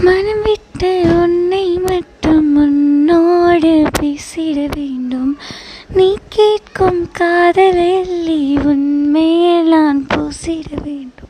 மனம் விட்டு உன்னை மட்டும் உன்னோடு பேசிட வேண்டும். நீ கேட்கும் காதல் எல்லி உன்மேல் நான் பூசிட வேண்டும்.